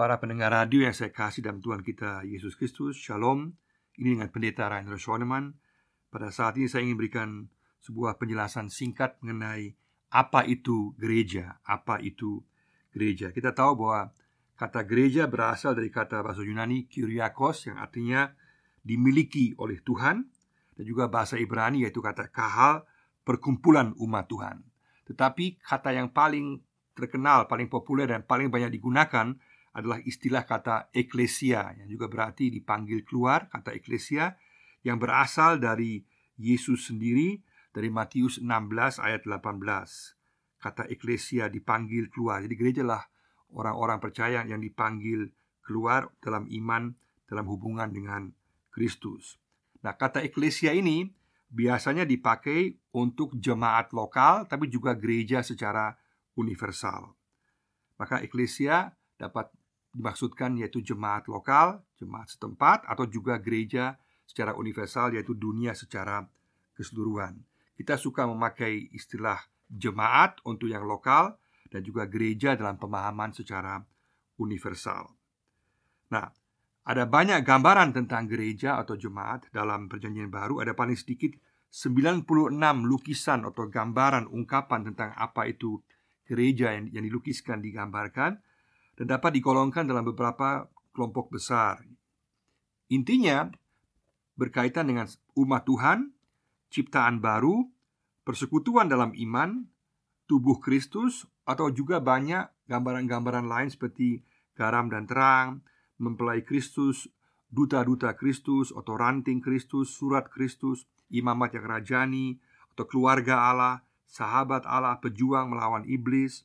Para pendengar radio yang saya kasih dalam Tuhan kita Yesus Kristus, Shalom. Ini dengan pendeta Rainer Schoenemann. Pada saat ini saya ingin berikan sebuah penjelasan singkat mengenai apa itu gereja, apa itu gereja. Kita tahu bahwa kata gereja berasal dari kata bahasa Yunani kyriakos yang artinya dimiliki oleh Tuhan dan juga bahasa Ibrani yaitu kata kahal, perkumpulan umat Tuhan. Tetapi kata yang paling terkenal, paling populer dan paling banyak digunakan adalah istilah kata eklesia yang juga berarti dipanggil keluar kata eklesia yang berasal dari Yesus sendiri dari Matius 16 ayat 18. Kata eklesia dipanggil keluar. Jadi gereja lah orang-orang percaya yang dipanggil keluar dalam iman dalam hubungan dengan Kristus. Nah, kata eklesia ini biasanya dipakai untuk jemaat lokal tapi juga gereja secara universal. Maka eklesia dapat dimaksudkan yaitu jemaat lokal, jemaat setempat, atau juga gereja secara universal, yaitu dunia secara keseluruhan. Kita suka memakai istilah jemaat untuk yang lokal dan juga gereja dalam pemahaman secara universal. Nah, ada banyak gambaran tentang gereja atau jemaat dalam Perjanjian Baru. Ada paling sedikit 96 lukisan atau gambaran ungkapan tentang apa itu gereja yang, yang dilukiskan digambarkan dan dapat digolongkan dalam beberapa kelompok besar. Intinya berkaitan dengan umat Tuhan, ciptaan baru, persekutuan dalam iman, tubuh Kristus, atau juga banyak gambaran-gambaran lain seperti garam dan terang, mempelai Kristus, duta-duta Kristus, atau ranting Kristus, surat Kristus, imamat yang rajani, atau keluarga Allah, sahabat Allah, pejuang melawan iblis,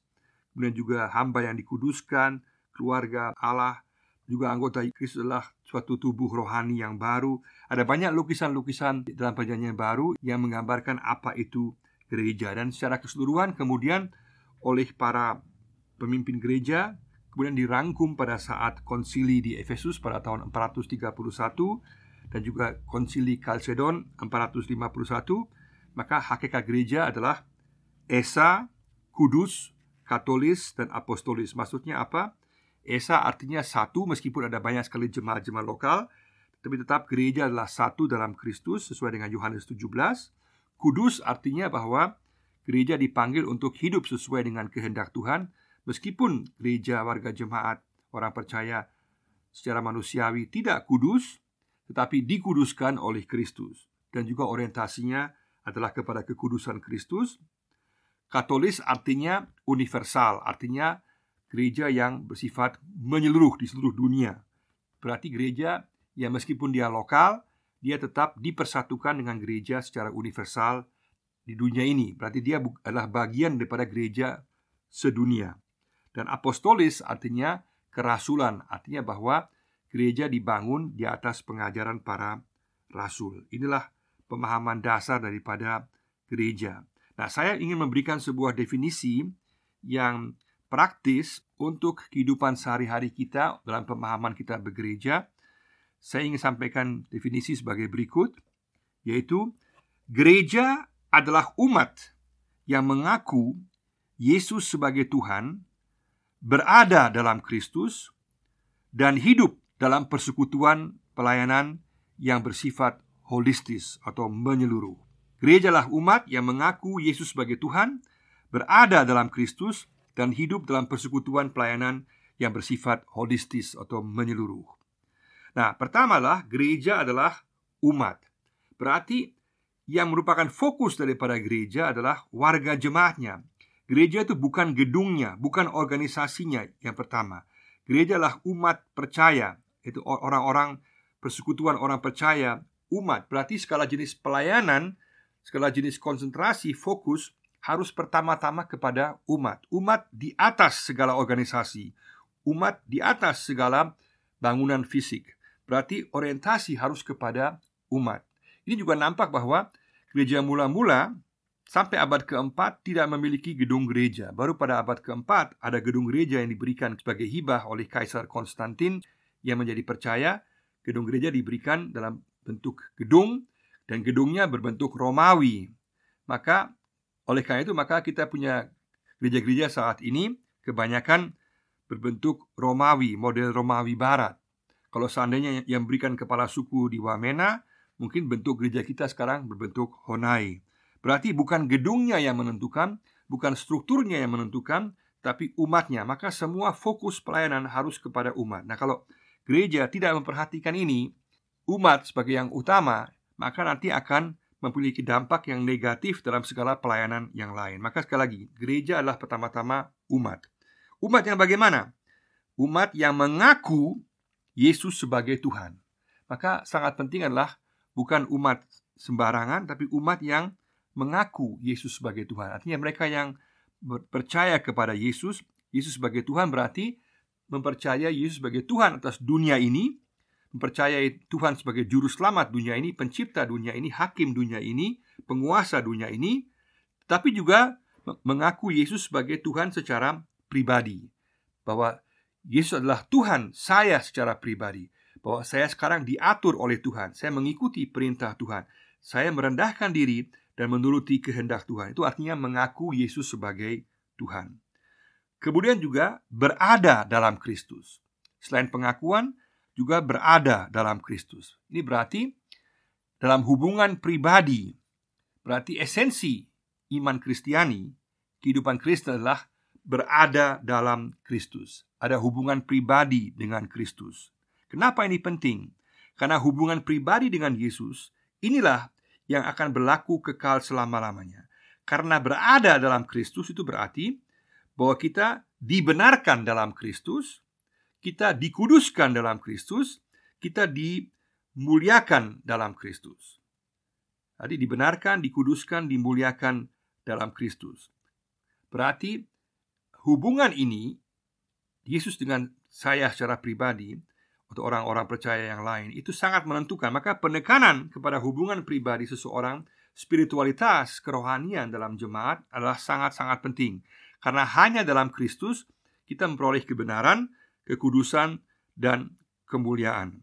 kemudian juga hamba yang dikuduskan, keluarga Allah, juga anggota Kristus adalah suatu tubuh rohani yang baru. Ada banyak lukisan-lukisan dalam perjanjian baru yang menggambarkan apa itu gereja dan secara keseluruhan kemudian oleh para pemimpin gereja kemudian dirangkum pada saat konsili di Efesus pada tahun 431 dan juga konsili Kalsedon 451 maka hakikat gereja adalah esa, kudus, katolis dan apostolis. Maksudnya apa? Esa artinya satu meskipun ada banyak sekali jemaat-jemaat lokal, tapi tetap gereja adalah satu dalam Kristus sesuai dengan Yohanes 17. Kudus artinya bahwa gereja dipanggil untuk hidup sesuai dengan kehendak Tuhan meskipun gereja warga jemaat orang percaya secara manusiawi tidak kudus tetapi dikuduskan oleh Kristus dan juga orientasinya adalah kepada kekudusan Kristus Katolis artinya universal, artinya gereja yang bersifat menyeluruh di seluruh dunia. Berarti gereja yang meskipun dia lokal, dia tetap dipersatukan dengan gereja secara universal di dunia ini. Berarti dia adalah bagian daripada gereja sedunia. Dan apostolis artinya kerasulan, artinya bahwa gereja dibangun di atas pengajaran para rasul. Inilah pemahaman dasar daripada gereja. Nah, saya ingin memberikan sebuah definisi yang praktis untuk kehidupan sehari-hari kita dalam pemahaman kita bergereja. Saya ingin sampaikan definisi sebagai berikut, yaitu gereja adalah umat yang mengaku Yesus sebagai Tuhan, berada dalam Kristus, dan hidup dalam persekutuan pelayanan yang bersifat holistis atau menyeluruh. Gerejalah umat yang mengaku Yesus sebagai Tuhan, berada dalam Kristus, dan hidup dalam persekutuan pelayanan yang bersifat holistis atau menyeluruh. Nah, pertamalah gereja adalah umat. Berarti yang merupakan fokus daripada gereja adalah warga jemaatnya. Gereja itu bukan gedungnya, bukan organisasinya yang pertama. Gereja adalah umat percaya, itu orang-orang persekutuan orang percaya, umat. Berarti segala jenis pelayanan segala jenis konsentrasi fokus harus pertama-tama kepada umat. Umat di atas segala organisasi, umat di atas segala bangunan fisik. Berarti orientasi harus kepada umat. Ini juga nampak bahwa gereja mula-mula sampai abad keempat tidak memiliki gedung gereja. Baru pada abad keempat ada gedung gereja yang diberikan sebagai hibah oleh Kaisar Konstantin yang menjadi percaya gedung gereja diberikan dalam bentuk gedung dan gedungnya berbentuk Romawi. Maka oleh karena itu maka kita punya gereja-gereja saat ini kebanyakan berbentuk Romawi, model Romawi Barat. Kalau seandainya yang berikan kepala suku di Wamena, mungkin bentuk gereja kita sekarang berbentuk Honai. Berarti bukan gedungnya yang menentukan, bukan strukturnya yang menentukan, tapi umatnya. Maka semua fokus pelayanan harus kepada umat. Nah, kalau gereja tidak memperhatikan ini, umat sebagai yang utama, maka nanti akan memiliki dampak yang negatif dalam segala pelayanan yang lain. Maka sekali lagi, gereja adalah pertama-tama umat. Umat yang bagaimana? Umat yang mengaku Yesus sebagai Tuhan. Maka sangat penting adalah bukan umat sembarangan, tapi umat yang mengaku Yesus sebagai Tuhan. Artinya mereka yang percaya kepada Yesus, Yesus sebagai Tuhan berarti mempercayai Yesus sebagai Tuhan atas dunia ini, mempercayai Tuhan sebagai juru selamat dunia ini, pencipta dunia ini, hakim dunia ini, penguasa dunia ini, tapi juga mengaku Yesus sebagai Tuhan secara pribadi. Bahwa Yesus adalah Tuhan saya secara pribadi. Bahwa saya sekarang diatur oleh Tuhan. Saya mengikuti perintah Tuhan. Saya merendahkan diri dan menuruti kehendak Tuhan. Itu artinya mengaku Yesus sebagai Tuhan. Kemudian juga berada dalam Kristus. Selain pengakuan, juga berada dalam Kristus. Ini berarti dalam hubungan pribadi, berarti esensi iman Kristiani, kehidupan Kristen adalah berada dalam Kristus. Ada hubungan pribadi dengan Kristus. Kenapa ini penting? Karena hubungan pribadi dengan Yesus inilah yang akan berlaku kekal selama-lamanya. Karena berada dalam Kristus itu berarti bahwa kita dibenarkan dalam Kristus, kita dikuduskan dalam Kristus, kita dimuliakan dalam Kristus. Jadi dibenarkan, dikuduskan, dimuliakan dalam Kristus. Berarti hubungan ini Yesus dengan saya secara pribadi untuk orang-orang percaya yang lain itu sangat menentukan. Maka penekanan kepada hubungan pribadi seseorang, spiritualitas, kerohanian dalam jemaat adalah sangat-sangat penting. Karena hanya dalam Kristus kita memperoleh kebenaran, kekudusan, dan kemuliaan.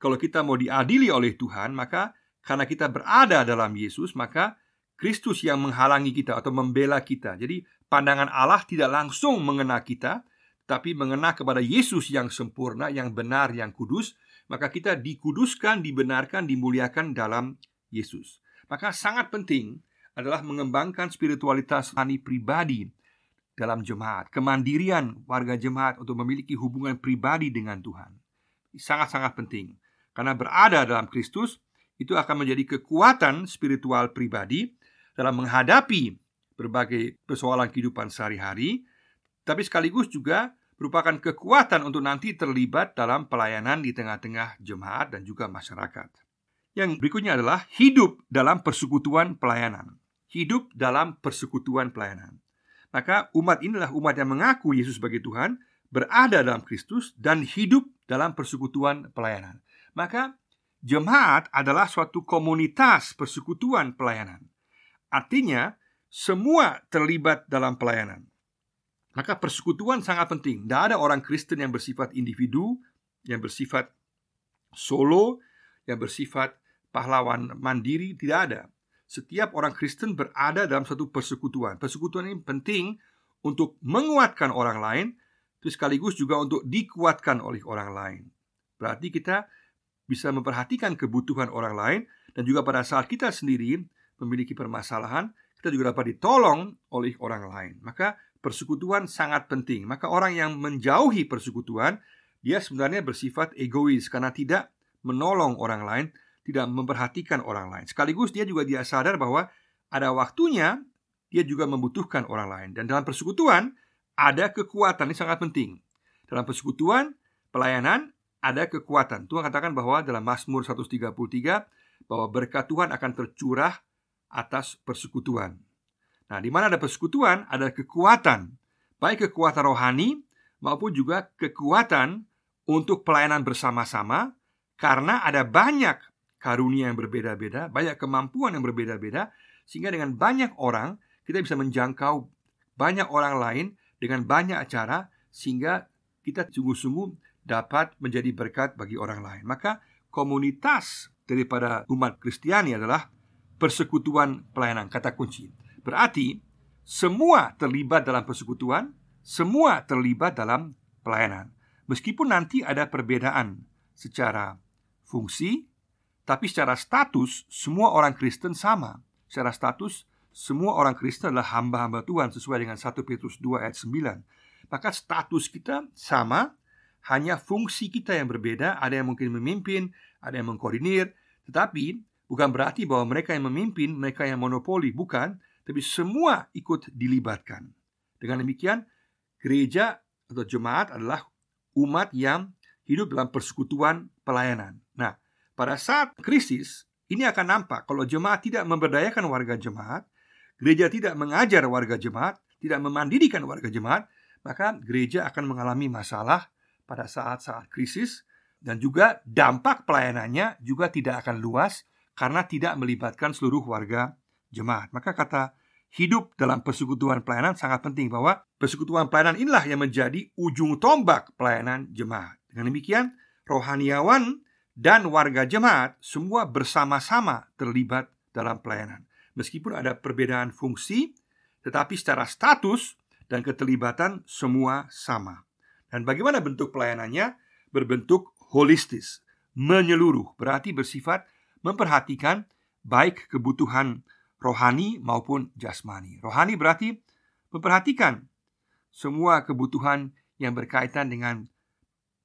Kalau kita mau diadili oleh Tuhan, maka karena kita berada dalam Yesus, maka Kristus yang menghalangi kita atau membela kita. Jadi pandangan Allah tidak langsung mengena kita, tapi mengena kepada Yesus yang sempurna, yang benar, yang kudus, maka kita dikuduskan, dibenarkan, dimuliakan dalam Yesus. Maka sangat penting adalah mengembangkan spiritualitas ani pribadi dalam jemaat, kemandirian warga jemaat untuk memiliki hubungan pribadi dengan Tuhan. Sangat-sangat penting. Karena berada dalam Kristus itu akan menjadi kekuatan spiritual pribadi dalam menghadapi berbagai persoalan kehidupan sehari-hari, tapi sekaligus juga merupakan kekuatan untuk nanti terlibat dalam pelayanan di tengah-tengah jemaat dan juga masyarakat. Yang berikutnya adalah hidup dalam persekutuan pelayanan. Hidup dalam persekutuan pelayanan. Maka umat inilah umat yang mengaku Yesus sebagai Tuhan, berada dalam Kristus dan hidup dalam persekutuan pelayanan. Maka jemaat adalah suatu komunitas persekutuan pelayanan. Artinya, semua terlibat dalam pelayanan. Maka persekutuan sangat penting. Tidak ada orang Kristen yang bersifat individu, yang bersifat solo, yang bersifat pahlawan mandiri, tidak ada. Setiap orang Kristen berada dalam satu persekutuan. Persekutuan ini penting untuk menguatkan orang lain, terus sekaligus juga untuk dikuatkan oleh orang lain. Berarti kita bisa memperhatikan kebutuhan orang lain dan juga pada saat kita sendiri memiliki permasalahan, kita juga dapat ditolong oleh orang lain. Maka persekutuan sangat penting. Maka orang yang menjauhi persekutuan, dia sebenarnya bersifat egois karena tidak menolong orang lain, tidak memperhatikan orang lain. Sekaligus dia juga dia sadar bahwa ada waktunya dia juga membutuhkan orang lain. Dan dalam persekutuan ada kekuatan ini sangat penting. Dalam persekutuan pelayanan ada kekuatan. Tuhan katakan bahwa dalam Mazmur 133 bahwa berkat Tuhan akan tercurah atas persekutuan. Nah, di mana ada persekutuan, ada kekuatan, baik kekuatan rohani maupun juga kekuatan untuk pelayanan bersama-sama, karena ada banyak karunia yang berbeda-beda, banyak kemampuan yang berbeda-beda, sehingga dengan banyak orang kita bisa menjangkau banyak orang lain dengan banyak cara, sehingga kita sungguh-sungguh dapat menjadi berkat bagi orang lain. Maka komunitas daripada umat Kristiani adalah persekutuan pelayanan, kata kunci. Berarti semua terlibat dalam persekutuan, semua terlibat dalam pelayanan. Meskipun nanti ada perbedaan secara fungsi, tapi secara status semua orang Kristen sama. Secara status semua orang Kristen adalah hamba-hamba Tuhan sesuai dengan 1 Petrus 2 ayat 9. Maka status kita sama, hanya fungsi kita yang berbeda. Ada yang mungkin memimpin, ada yang mengkoordinir, tetapi bukan berarti bahwa mereka yang memimpin, mereka yang monopoli, bukan, tapi semua ikut dilibatkan. Dengan demikian, gereja atau jemaat adalah umat yang hidup dalam persekutuan pelayanan. Pada saat krisis, ini akan nampak kalau jemaat tidak memberdayakan warga jemaat, gereja tidak mengajar warga jemaat, tidak memandirikan warga jemaat, maka gereja akan mengalami masalah pada saat-saat krisis dan juga dampak pelayanannya juga tidak akan luas karena tidak melibatkan seluruh warga jemaat. Maka kata hidup dalam persekutuan pelayanan sangat penting bahwa persekutuan pelayanan inilah yang menjadi ujung tombak pelayanan jemaat. Dengan demikian, rohaniawan dan warga jemaat semua bersama-sama terlibat dalam pelayanan. Meskipun ada perbedaan fungsi, tetapi secara status dan keterlibatan semua sama. Dan bagaimana bentuk pelayanannya? Berbentuk holistis, menyeluruh, berarti bersifat memperhatikan baik kebutuhan rohani maupun jasmani. Rohani berarti memperhatikan semua kebutuhan yang berkaitan dengan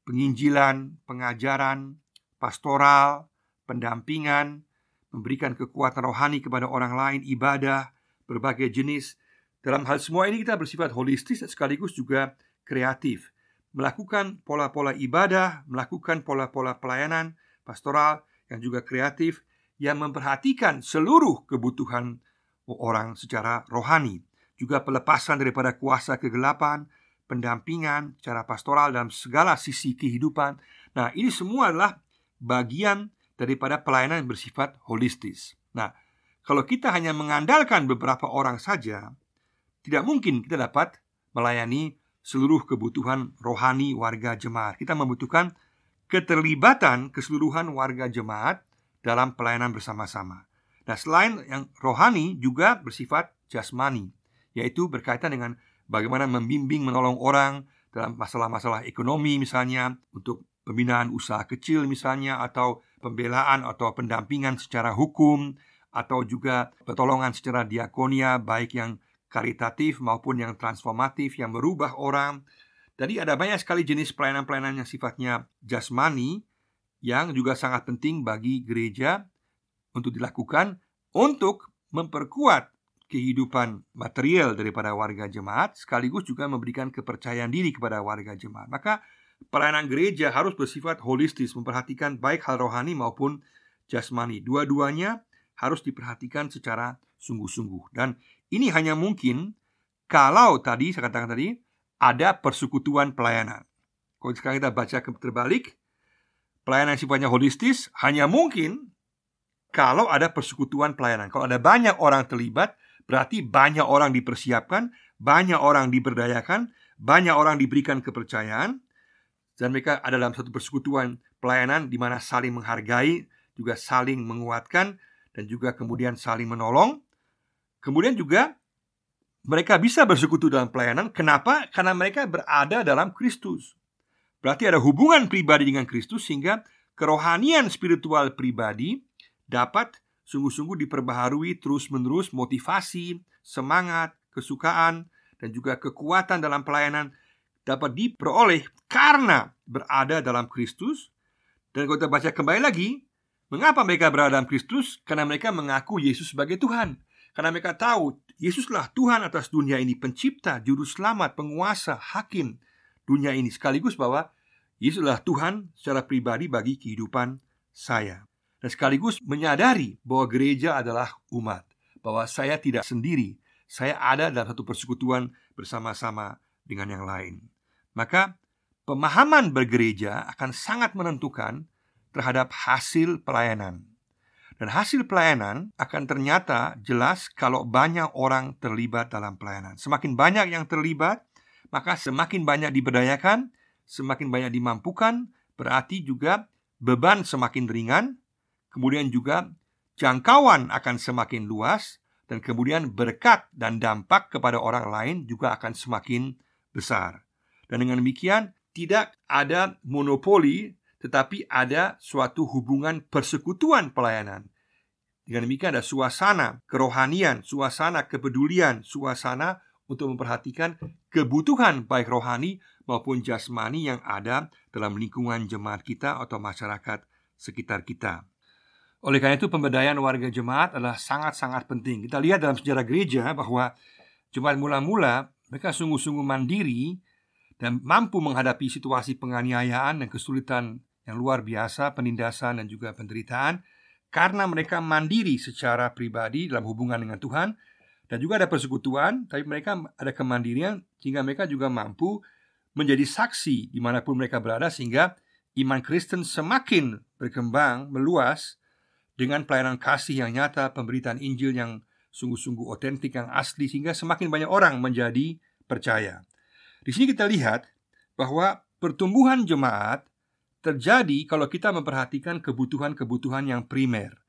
penginjilan, pengajaran, pastoral, pendampingan, memberikan kekuatan rohani kepada orang lain, ibadah, berbagai jenis. Dalam hal semua ini kita bersifat holistis sekaligus juga kreatif. Melakukan pola-pola ibadah, melakukan pola-pola pelayanan, pastoral, yang juga kreatif yang memperhatikan seluruh kebutuhan orang secara rohani. Juga pelepasan daripada kuasa kegelapan, pendampingan cara pastoral dalam segala sisi kehidupan. Nah, ini semua adalah bagian daripada pelayanan yang bersifat holistis. Nah, kalau kita hanya mengandalkan beberapa orang saja, tidak mungkin kita dapat melayani seluruh kebutuhan rohani warga jemaat. Kita membutuhkan keterlibatan keseluruhan warga jemaat dalam pelayanan bersama-sama. Nah, selain yang rohani juga bersifat jasmani, yaitu berkaitan dengan bagaimana membimbing menolong orang dalam masalah-masalah ekonomi misalnya untuk pembinaan usaha kecil misalnya atau pembelaan atau pendampingan secara hukum atau juga pertolongan secara diakonia baik yang karitatif maupun yang transformatif yang merubah orang. Jadi ada banyak sekali jenis pelayanan-pelayanan yang sifatnya jasmani yang juga sangat penting bagi gereja untuk dilakukan untuk memperkuat kehidupan material daripada warga jemaat sekaligus juga memberikan kepercayaan diri kepada warga jemaat. Maka Pelayanan gereja harus bersifat holistis, memperhatikan baik hal rohani maupun jasmani. Dua-duanya harus diperhatikan secara sungguh-sungguh. Dan ini hanya mungkin kalau tadi saya katakan tadi ada persekutuan pelayanan. Kalau sekarang kita baca terbalik, pelayanan sifatnya holistis hanya mungkin kalau ada persekutuan pelayanan. Kalau ada banyak orang terlibat, berarti banyak orang dipersiapkan, banyak orang diberdayakan, banyak orang diberikan kepercayaan, dan mereka ada dalam satu persekutuan pelayanan di mana saling menghargai, juga saling menguatkan dan juga kemudian saling menolong. Kemudian juga mereka bisa bersekutu dalam pelayanan. Kenapa? Karena mereka berada dalam Kristus. Berarti ada hubungan pribadi dengan Kristus sehingga kerohanian spiritual pribadi dapat sungguh-sungguh diperbaharui terus-menerus motivasi, semangat, kesukaan dan juga kekuatan dalam pelayanan dapat diperoleh karena berada dalam Kristus. Dan kalau kita baca kembali lagi, mengapa mereka berada dalam Kristus? Karena mereka mengaku Yesus sebagai Tuhan. Karena mereka tahu Yesuslah Tuhan atas dunia ini, pencipta, juru selamat, penguasa, hakim dunia ini. Sekaligus bahwa Yesuslah Tuhan secara pribadi bagi kehidupan saya. Dan sekaligus menyadari bahwa gereja adalah umat. Bahwa saya tidak sendiri. Saya ada dalam satu persekutuan bersama-sama dengan yang lain. Maka pemahaman bergereja akan sangat menentukan terhadap hasil pelayanan. Dan hasil pelayanan akan ternyata jelas kalau banyak orang terlibat dalam pelayanan. Semakin banyak yang terlibat, maka semakin banyak diberdayakan, semakin banyak dimampukan, berarti juga beban semakin ringan, kemudian juga jangkauan akan semakin luas, dan kemudian berkat dan dampak kepada orang lain juga akan semakin besar. Dan dengan demikian, tidak ada monopoli tetapi ada suatu hubungan persekutuan pelayanan. Dengan demikian ada suasana kerohanian, suasana kepedulian, suasana untuk memperhatikan kebutuhan baik rohani maupun jasmani yang ada dalam lingkungan jemaat kita atau masyarakat sekitar kita. Oleh karena itu pemberdayaan warga jemaat adalah sangat-sangat penting. Kita lihat dalam sejarah gereja bahwa jemaat mula-mula mereka sungguh-sungguh mandiri dan mampu menghadapi situasi penganiayaan dan kesulitan yang luar biasa, penindasan dan juga penderitaan karena mereka mandiri secara pribadi dalam hubungan dengan Tuhan dan juga ada persekutuan, tapi mereka ada kemandirian sehingga mereka juga mampu menjadi saksi di mana pun mereka berada sehingga iman Kristen semakin berkembang, meluas dengan pelayanan kasih yang nyata, pemberitaan Injil yang sungguh-sungguh otentik, yang asli sehingga semakin banyak orang menjadi percaya. Di sini kita lihat bahwa pertumbuhan jemaat terjadi kalau kita memperhatikan kebutuhan-kebutuhan yang primer.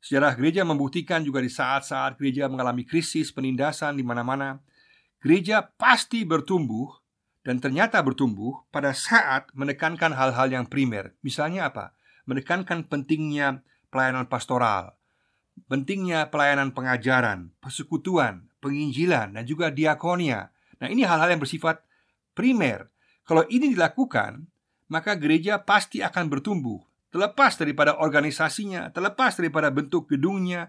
Sejarah gereja membuktikan juga di saat-saat gereja mengalami krisis, penindasan di mana-mana, gereja pasti bertumbuh dan ternyata bertumbuh pada saat menekankan hal-hal yang primer. Misalnya apa? Menekankan pentingnya pelayanan pastoral, pentingnya pelayanan pengajaran, persekutuan, penginjilan, dan juga diakonia. Nah, ini hal-hal yang bersifat primer. Kalau ini dilakukan, maka gereja pasti akan bertumbuh, terlepas daripada organisasinya, terlepas daripada bentuk gedungnya.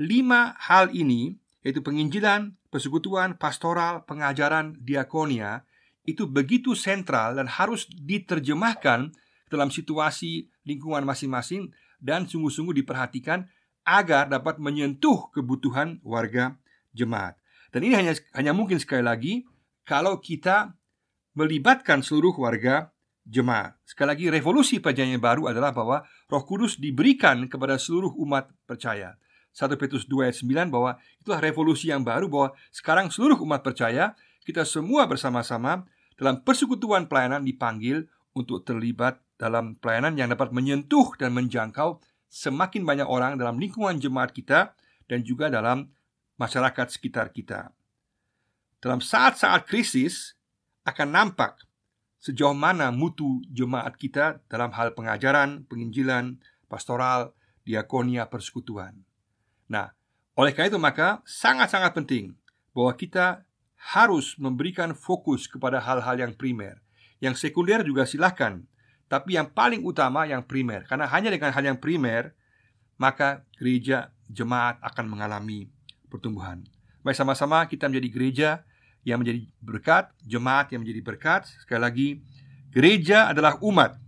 Lima hal ini, yaitu penginjilan, persekutuan, pastoral, pengajaran, diakonia, itu begitu sentral dan harus diterjemahkan dalam situasi lingkungan masing-masing dan sungguh-sungguh diperhatikan agar dapat menyentuh kebutuhan warga jemaat. Dan ini hanya hanya mungkin sekali lagi kalau kita melibatkan seluruh warga jemaat. Sekali lagi revolusi perjanjian baru adalah bahwa Roh Kudus diberikan kepada seluruh umat percaya. 1 Petrus 2 ayat 9 bahwa itulah revolusi yang baru bahwa sekarang seluruh umat percaya kita semua bersama-sama dalam persekutuan pelayanan dipanggil untuk terlibat dalam pelayanan yang dapat menyentuh dan menjangkau semakin banyak orang dalam lingkungan jemaat kita dan juga dalam masyarakat sekitar kita. Dalam saat-saat krisis akan nampak sejauh mana mutu jemaat kita dalam hal pengajaran, penginjilan, pastoral, diakonia, persekutuan. Nah, oleh karena itu maka sangat-sangat penting bahwa kita harus memberikan fokus kepada hal-hal yang primer. Yang sekunder juga silahkan, tapi yang paling utama yang primer. Karena hanya dengan hal yang primer, maka gereja jemaat akan mengalami pertumbuhan. Mari sama-sama kita menjadi gereja yang menjadi berkat, jemaat yang menjadi berkat. Sekali lagi, gereja adalah umat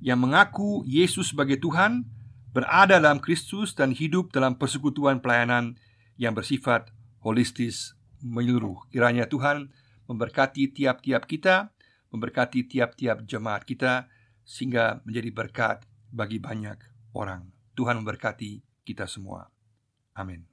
yang mengaku Yesus sebagai Tuhan, berada dalam Kristus dan hidup dalam persekutuan pelayanan yang bersifat holistis menyeluruh. Kiranya Tuhan memberkati tiap-tiap kita, memberkati tiap-tiap jemaat kita, sehingga menjadi berkat bagi banyak orang. Tuhan memberkati kita semua. Amin.